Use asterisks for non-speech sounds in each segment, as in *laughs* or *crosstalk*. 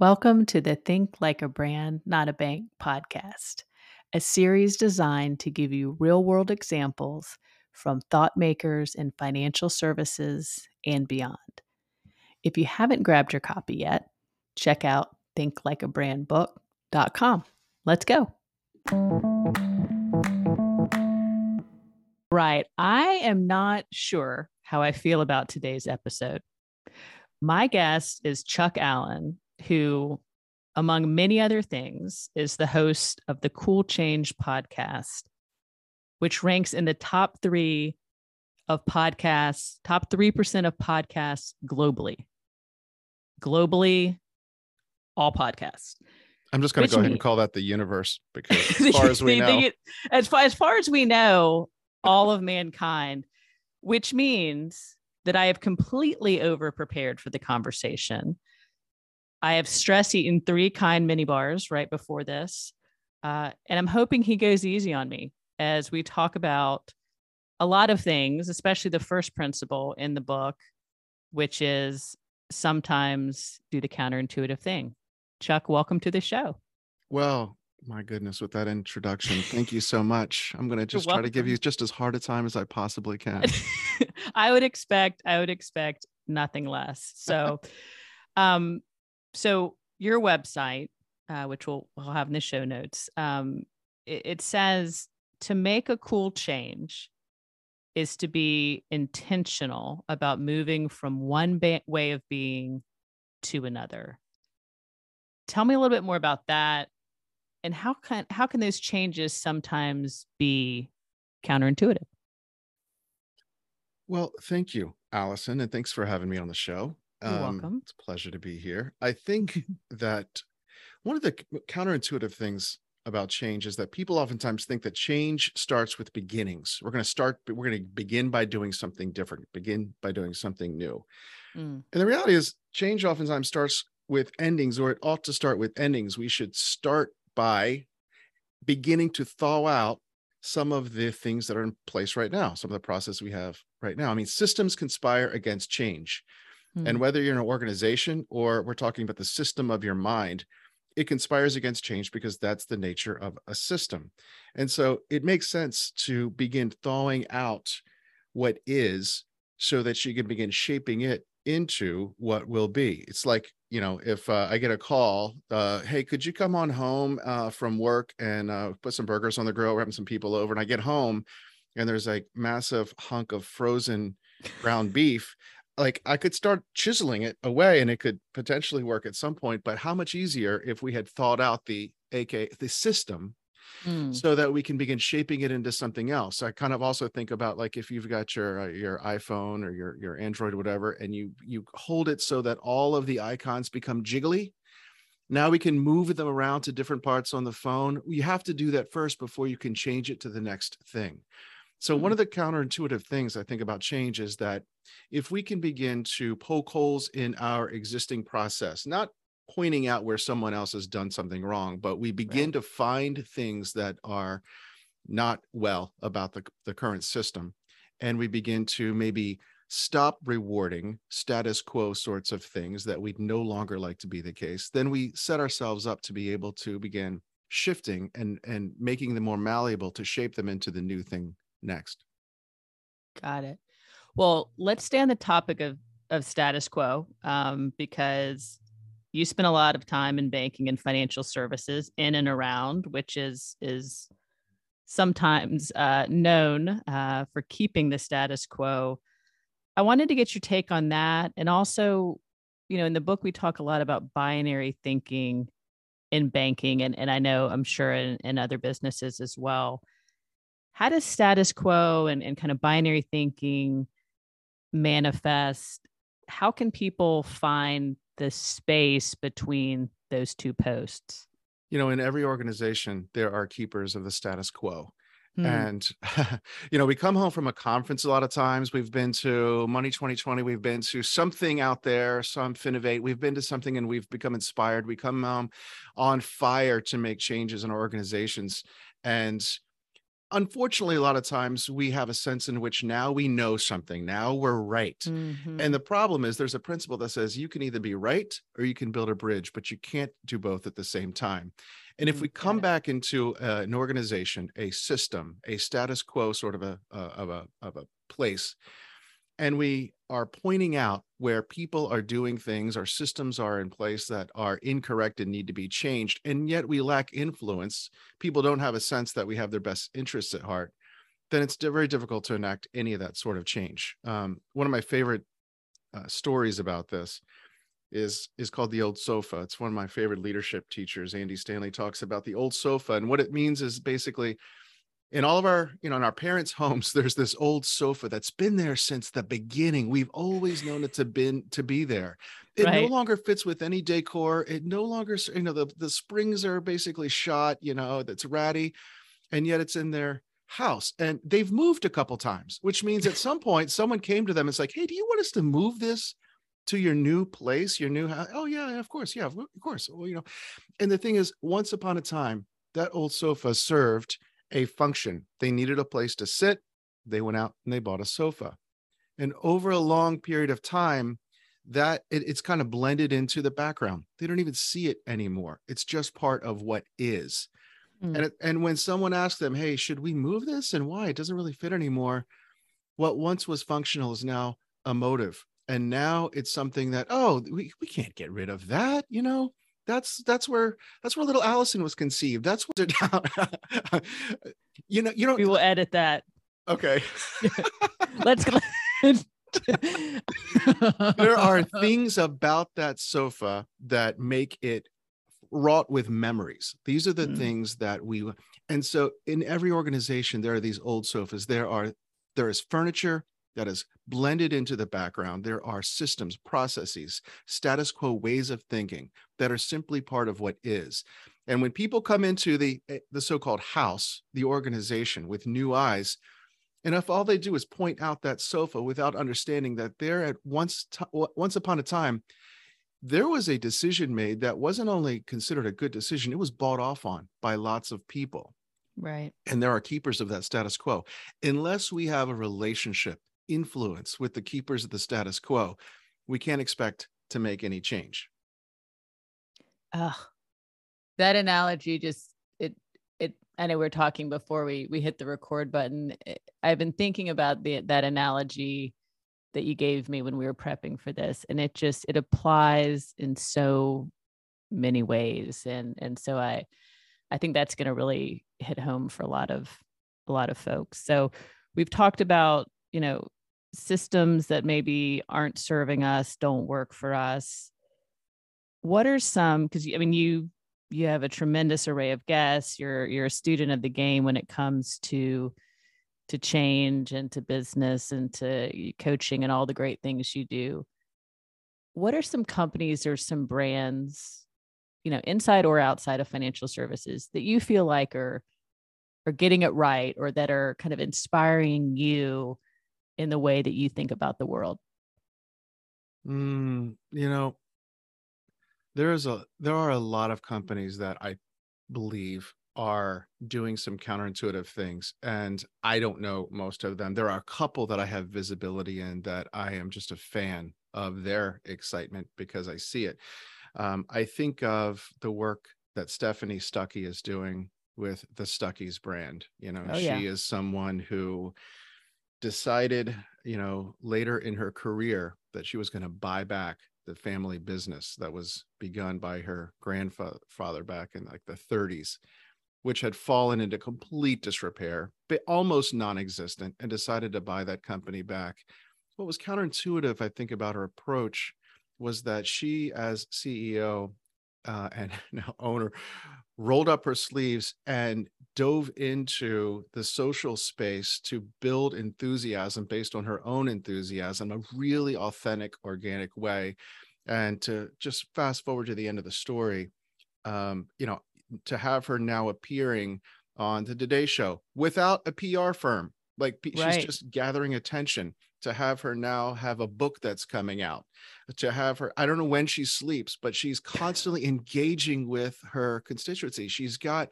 Welcome to the Think Like a Brand, Not a Bank podcast, a series designed to give you real world examples from thought makers in financial services and beyond. If you haven't grabbed your copy yet, check out thinklikeabrandbook.com. Let's go. Right. I am not sure how I feel about today's episode. My guest is Chuck Allen, who, among many other things, is the host of the Cool Change podcast, which ranks in the top three of podcasts, top 3% of podcasts globally. Globally, all podcasts. I'm just going to go ahead and call that the universe because *laughs* as far as we know, as far as far as we know, all of mankind, which means that I have completely over prepared for the conversation. I have stress eaten three kind mini bars right before this. Uh, and I'm hoping he goes easy on me as we talk about a lot of things, especially the first principle in the book, which is sometimes do the counterintuitive thing. Chuck, welcome to the show. Well, my goodness, with that introduction, thank you so much. I'm going to just try to give you just as hard a time as I possibly can. *laughs* I would expect, I would expect nothing less. So, *laughs* um, so your website, uh, which we'll, we'll have in the show notes, um, it, it says to make a cool change is to be intentional about moving from one ba- way of being to another. Tell me a little bit more about that and how can how can those changes sometimes be counterintuitive? Well, thank you, Allison, and thanks for having me on the show. You're um, welcome. It's a pleasure to be here. I think *laughs* that one of the counterintuitive things about change is that people oftentimes think that change starts with beginnings. We're going to start, we're going to begin by doing something different, begin by doing something new. Mm. And the reality is, change oftentimes starts with endings, or it ought to start with endings. We should start by beginning to thaw out some of the things that are in place right now, some of the process we have right now. I mean, systems conspire against change. And hmm. whether you're in an organization or we're talking about the system of your mind, it conspires against change because that's the nature of a system. And so it makes sense to begin thawing out what is so that you can begin shaping it into what will be. It's like, you know, if uh, I get a call, uh, hey, could you come on home uh, from work and uh, put some burgers on the grill? We're having some people over. And I get home and there's a massive hunk of frozen ground beef like I could start chiseling it away and it could potentially work at some point. But how much easier if we had thought out the AK the system mm. so that we can begin shaping it into something else. I kind of also think about like if you've got your uh, your iPhone or your your Android or whatever, and you you hold it so that all of the icons become jiggly. Now we can move them around to different parts on the phone. You have to do that first before you can change it to the next thing. So, one mm-hmm. of the counterintuitive things I think about change is that if we can begin to poke holes in our existing process, not pointing out where someone else has done something wrong, but we begin right. to find things that are not well about the, the current system, and we begin to maybe stop rewarding status quo sorts of things that we'd no longer like to be the case, then we set ourselves up to be able to begin shifting and and making them more malleable to shape them into the new thing next. Got it. Well, let's stay on the topic of of status quo um, because you spend a lot of time in banking and financial services in and around, which is is sometimes uh, known uh, for keeping the status quo. I wanted to get your take on that, and also, you know, in the book we talk a lot about binary thinking in banking, and and I know I'm sure in, in other businesses as well how does status quo and, and kind of binary thinking manifest? How can people find the space between those two posts? You know, in every organization, there are keepers of the status quo. Hmm. And, *laughs* you know, we come home from a conference a lot of times. We've been to Money 2020. We've been to something out there, some Finovate. We've been to something and we've become inspired. We come um, on fire to make changes in our organizations. And unfortunately, a lot of times we have a sense in which now we know something, now we're right. Mhm. And the problem is there's a principle that says you can either be right or you can build a bridge, but you can't do both at the same time. And if Mm, we come back into uh, an organization, a system, a status quo sort of a uh, of a of a place, and we are pointing out where people are doing things, our systems are in place that are incorrect and need to be changed, and yet we lack influence. People don't have a sense that we have their best interests at heart. Then it's very difficult to enact any of that sort of change. Um, one of my favorite uh, stories about this is is called the old sofa. It's one of my favorite leadership teachers. Andy Stanley talks about the old sofa, and what it means is basically in all of our you know in our parents *laughs* homes there's this old sofa that's been there since the beginning. We've always known it to been to be there. It no longer fits with any decor. It no longer you know the, the springs are basically shot you know that's ratty and yet it's in their house and they've moved a couple times which means at some *laughs* point someone came to them and it's like hey do you want us to move this to your new place your new house oh yeah yeah, of course yeah of course well you know and the thing is once upon a time that old sofa served a function. They needed a place to sit. They went out and they bought a sofa. And over a long period of time, that it, it's kind of blended into the background. They don't even see it anymore. It's just part of what is. Mm. And it, and when someone asks them, "Hey, should we move this and why? It doesn't really fit anymore." What once was functional is now emotive. And now it's something that, oh, we, we can't get rid of that, you know? That's that's where that's where little Allison was conceived. That's what *laughs* you know, you We don't will edit that. okay. *laughs* Let's go. there are *laughs* things about that sofa that make it wrought with memories. These are the Mm. things that we and so in every organization there are these old sofas. There are there is furniture that is blended into the background. There are systems, processes, status quo ways of thinking that are simply part of what is. And when people come into the eh, the so-called house, the organization with new eyes, and if all they do is point out that sofa without understanding that there at once once upon a time there was a decision made that wasn't only considered a good decision, it was bought off on by lots of people. right. And there are keepers of that status quo. Unless we have a relationship, influence with the keepers of the status quo, we can't expect to make any change. Ugh. That analogy just it it I know we are talking before we we hit the record button. I've been thinking about the that analogy that you gave me when we were prepping for this and it just it applies in so many ways and and so I I think that's going to really hit home for a lot of a lot of folks. So we've talked about, you know, systems that maybe aren't serving us, don't work for us what are some because i mean you you have a tremendous array of guests you're you're a student of the game when it comes to to change and to business and to coaching and all the great things you do. What are some companies or some brands you know inside or outside of financial services that you feel like are are getting it right or that are kind of inspiring you in the way that you think about the world Mm, you know, there's a there are a lot of companies that I believe are doing some counterintuitive things and I don't know most of them. There are a couple that I have visibility in that I am just a fan of their excitement because I see it. Um, I think of the work that Stephanie Stuckey is doing with the Stuckey's brand. You know, Oh, she yeah. is someone who decided, you know, later in her career that she was going to buy back the family business that was begun by her grandfather back in like the 30s, which had fallen into complete disrepair, but almost non-existent, and decided to buy that company back. What was counterintuitive, I think, about her approach was that she, as CEO uh, and *laughs* now owner, rolled up her sleeves and dove into the social space to build enthusiasm based on her own enthusiasm, a really authentic, organic way. And to just fast forward to the end of the story, um, you know, to have her now appearing on the Today Show without a PR firm, like Right. she's just gathering attention. To have her now have a book that's coming out, to have her, I don't know when she sleeps, but she's constantly engaging with her constituency. She's got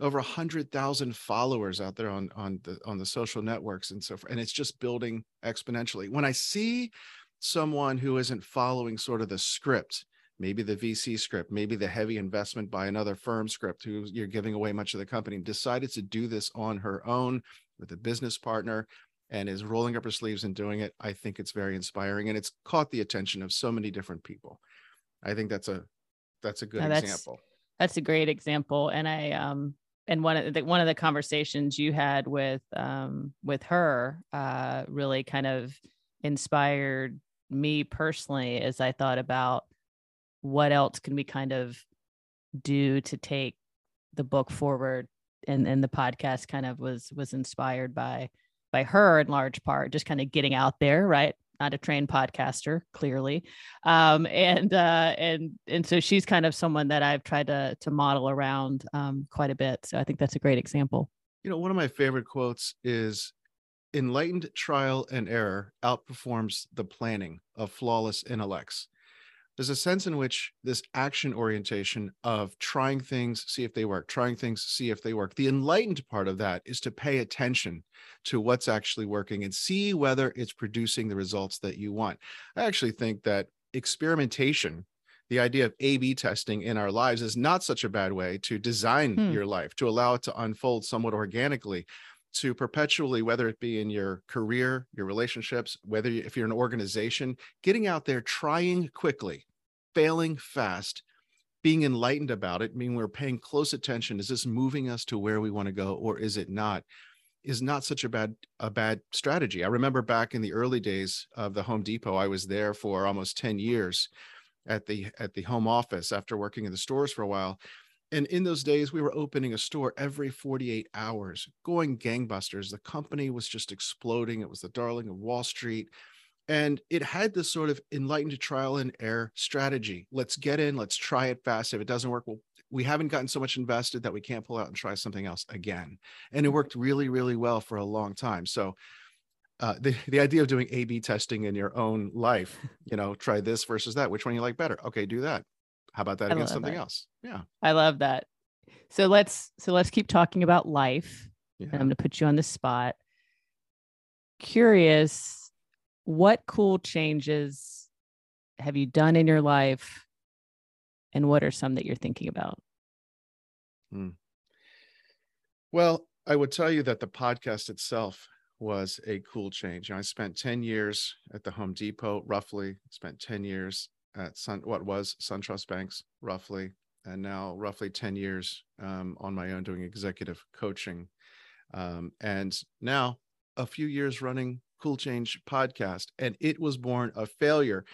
over a hundred thousand followers out there on on the on the social networks and so forth, and it's just building exponentially. When I see someone who isn't following sort of the script, maybe the VC script, maybe the heavy investment by another firm script who you're giving away much of the company, decided to do this on her own with a business partner and is rolling up her sleeves and doing it. I think it's very inspiring and it's caught the attention of so many different people. I think that's a that's a good that's, example. That's a great example. And I um and one of the one of the conversations you had with um with her uh really kind of inspired me personally as I thought about what else can we kind of do to take the book forward and and the podcast kind of was was inspired by by her in large part just kind of getting out there right? Not a trained podcaster clearly. Um, and uh, and and so she's kind of someone that i've tried to to model around um, quite a bit so i think that's a great example. You know one of my favorite quotes is enlightened trial and error outperforms the planning of flawless intellects there's a sense in which this action orientation of trying things, see if they work, trying things, see if they work. The enlightened part of that is to pay attention to what's actually working and see whether it's producing the results that you want. I actually think that experimentation, the idea of A B testing in our lives, is not such a bad way to design hmm. your life, to allow it to unfold somewhat organically to perpetually whether it be in your career your relationships whether you, if you're an organization getting out there trying quickly failing fast, being enlightened about it, meaning we're paying close attention. Is this moving us to where we want to go or is it not? Is not such a bad a bad strategy. I remember back in the early days of the Home Depot, I was there for almost 10 years at the at the home office after working in the stores for a while. And in those days, we were opening a store every 48 hours, going gangbusters. The company was just exploding. It was the darling of Wall Street. And it had this sort of enlightened trial and error strategy. Let's get in, let's try it fast. If it doesn't work, well, we haven't gotten so much invested that we can't pull out and try something else again. And it worked really, really well for a long time. So uh, the, *laughs* the idea of doing A B testing in your own life, *laughs* you know, try this versus that. Which one you like better? Okay, do that. How about that I against something that. else? Yeah. I love that. So let's so let's keep talking about life. Yeah. And I'm gonna put you on the spot. Curious what cool changes have you done in your life and what are some that you're thinking about hmm. well i would tell you that the podcast itself was a cool change i spent 10 years at the home depot roughly spent 10 years at sun what was suntrust banks roughly and now roughly 10 years um, on my own doing executive coaching um, and now a few years running Cool Change podcast, and it was born of failure.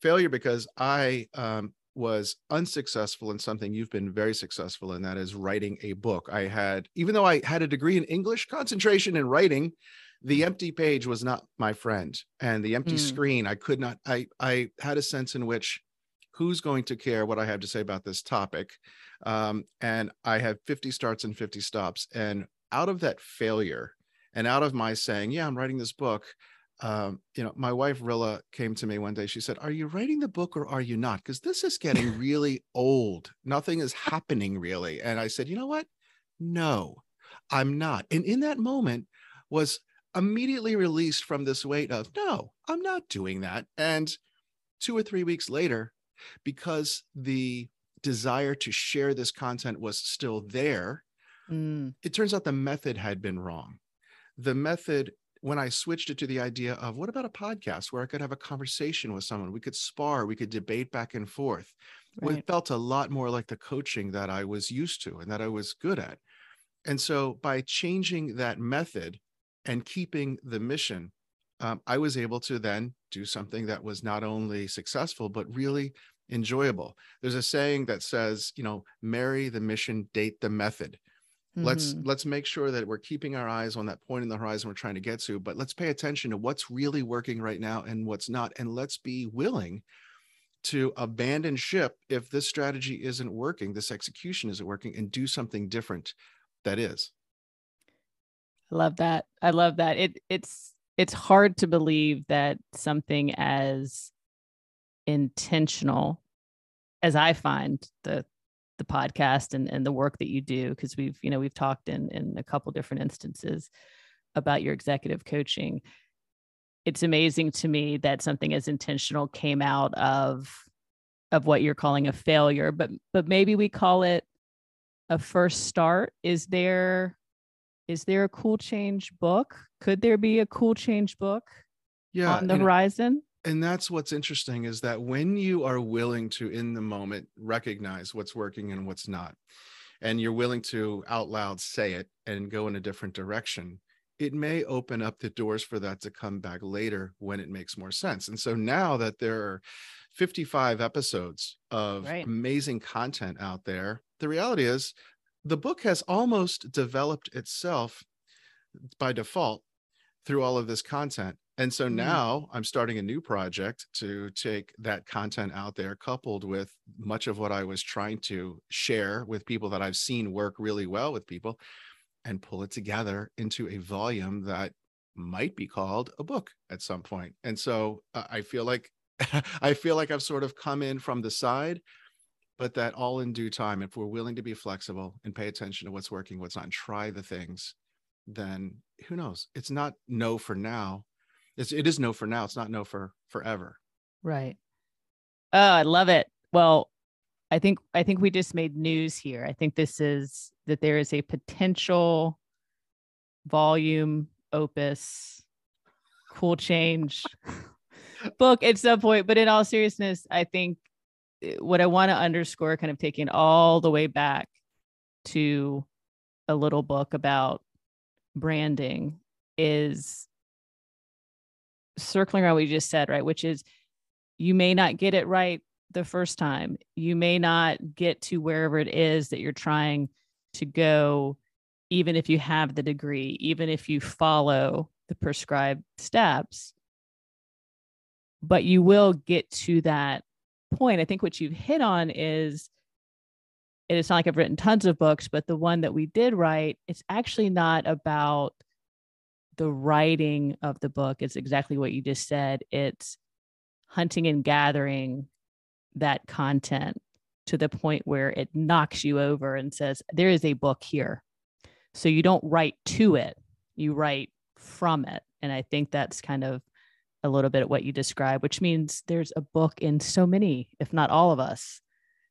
Failure because I um, was unsuccessful in something you've been very successful in, that is writing a book. I had, even though I had a degree in English, concentration in writing, the empty page was not my friend, and the empty mm. screen, I could not. I I had a sense in which who's going to care what I have to say about this topic, um, and I had 50 starts and 50 stops, and out of that failure and out of my saying, yeah, I'm writing this book, um, you know, my wife Rilla came to me one day. She said, "Are you writing the book or are you not? Because this is getting *laughs* really old. Nothing is happening really." And I said, "You know what? No, I'm not." And in that moment, was immediately released from this weight of, "No, I'm not doing that." And two or three weeks later, because the desire to share this content was still there, mm. it turns out the method had been wrong the method when I switched it to the idea of what about a podcast where I could have a conversation with someone, we could spar, we could debate back and forth. Right. It felt a lot more like the coaching that I was used to and that I was good at. And so by changing that method and keeping the mission, um, I was able to then do something that was not only successful, but really enjoyable. There's a saying that says, you know, marry the mission, date the method. Mm-hmm. Let's let's make sure that we're keeping our eyes on that point in the horizon we're trying to get to, but let's pay attention to what's really working right now and what's not and let's be willing to abandon ship if this strategy isn't working, this execution isn't working and do something different that is. I love that. I love that. It it's it's hard to believe that something as intentional as I find the the podcast and, and the work that you do because we've you know we've talked in in a couple different instances about your executive coaching it's amazing to me that something as intentional came out of of what you're calling a failure but but maybe we call it a first start is there is there a cool change book? Could there be a cool change book yeah on the horizon? and that's what's interesting is that when you are willing to in the moment recognize what's working and what's not and you're willing to out loud say it and go in a different direction it may open up the doors for that to come back later when it makes more sense. And so now that there are 55 episodes of right. amazing content out there the reality is the book has almost developed itself by default through all of this content and so mm-hmm. now I'm starting a new project to take that content out there, coupled with much of what I was trying to share with people that I've seen work really well with people, and pull it together into a volume that might be called a book at some point. And so uh, I feel like *laughs* I feel like I've sort of come in from the side, but that all in due time, if we're willing to be flexible and pay attention to what's working, what's not, and try the things, then who knows? It's not no for now it's, it is no for now. It's not no for forever. Right. Oh, I love it. Well, I think I think we just made news here. I think this is that there is a potential volume opus cool change *laughs* book at some point. But in all seriousness, I think Eh, what I want to underscore, kind of taking all the way back to a little book about branding, is circling around what you just said, right? Which is you may not get it right the first time. You may not get to wherever it is that you're trying to go, even if you have the degree, even if you follow the prescribed steps. But you will get to that point. I think what you've hit on is it's not like I've written tons of books, but the one that we did write, it's actually not about the writing of the book. It's exactly what you just said. It's hunting and gathering that content to the point where it knocks you over and says there is a book here. So you don't write to it you write from it. And i think that's kind of a little bit of what you described which means there's a book in so many if not all of us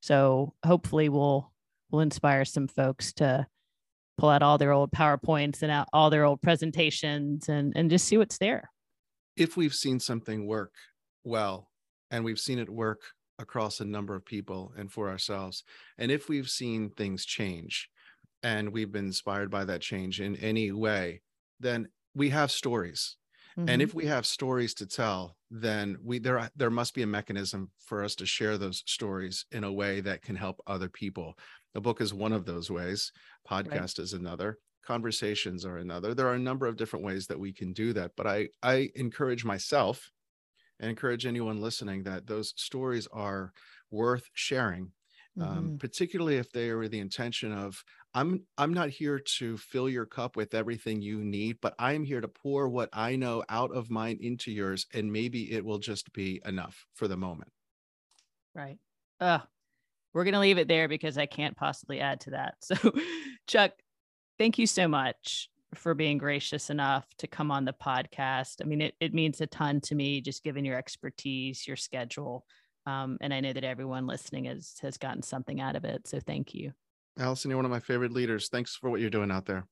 so hopefully we'll we'll inspire some folks to pull out all their old PowerPoints and out all their old presentations and, and just see what's there. If we've seen something work well, and we've seen it work across a number of people and for ourselves, and if we've seen things change and we've been inspired by that change in any way, then we have stories. Mm-hmm. And if we have stories to tell, then we there there must be a mechanism for us to share those stories in a way that can help other people the book is one of those ways. Podcast right. is another. Conversations are another. There are a number of different ways that we can do that. But I, I encourage myself and encourage anyone listening that those stories are worth sharing. Um, mm-hmm. Particularly if they are the intention of i'm i'm not here to fill your cup with everything you need but i'm here to pour what i know out of mine into yours and maybe it will just be enough for the moment right uh we're going to leave it there because I can't possibly add to that. *laughs* So, Chuck, thank you so much for being gracious enough to come on the podcast. I mean, it, it means a ton to me, just given your expertise, your schedule. Um, and I know that everyone listening has, has gotten something out of it. So thank you. Allison, you're one of my favorite leaders. Thanks for what you're doing out there.